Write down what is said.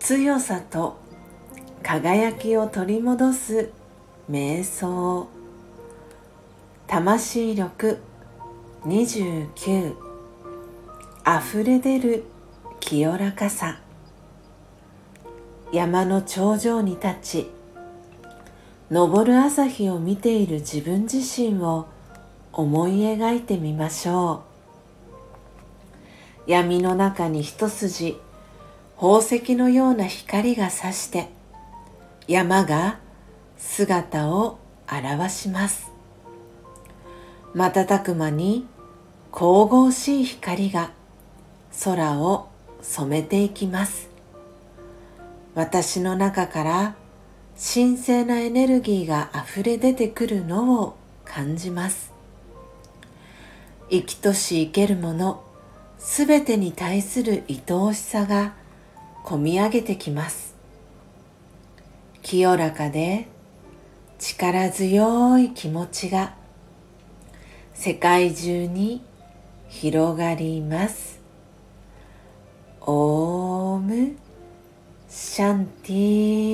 強さと輝きを取り戻す瞑想。魂力29あふれ出る清らかさ。山の頂上に立ち昇る朝日を見ている自分自身を思い描いてみましょう。闇の中に一筋宝石のような光が差して山が姿を現します。瞬く間に神々しい光が空を染めていきます。私の中から神聖なエネルギーがあふれ出てくるのを感じます。生きとし生けるものすべてに対する愛おしさがこみ上げてきます。清らかで力強い気持ちが世界中に広がります。オームシャンティー。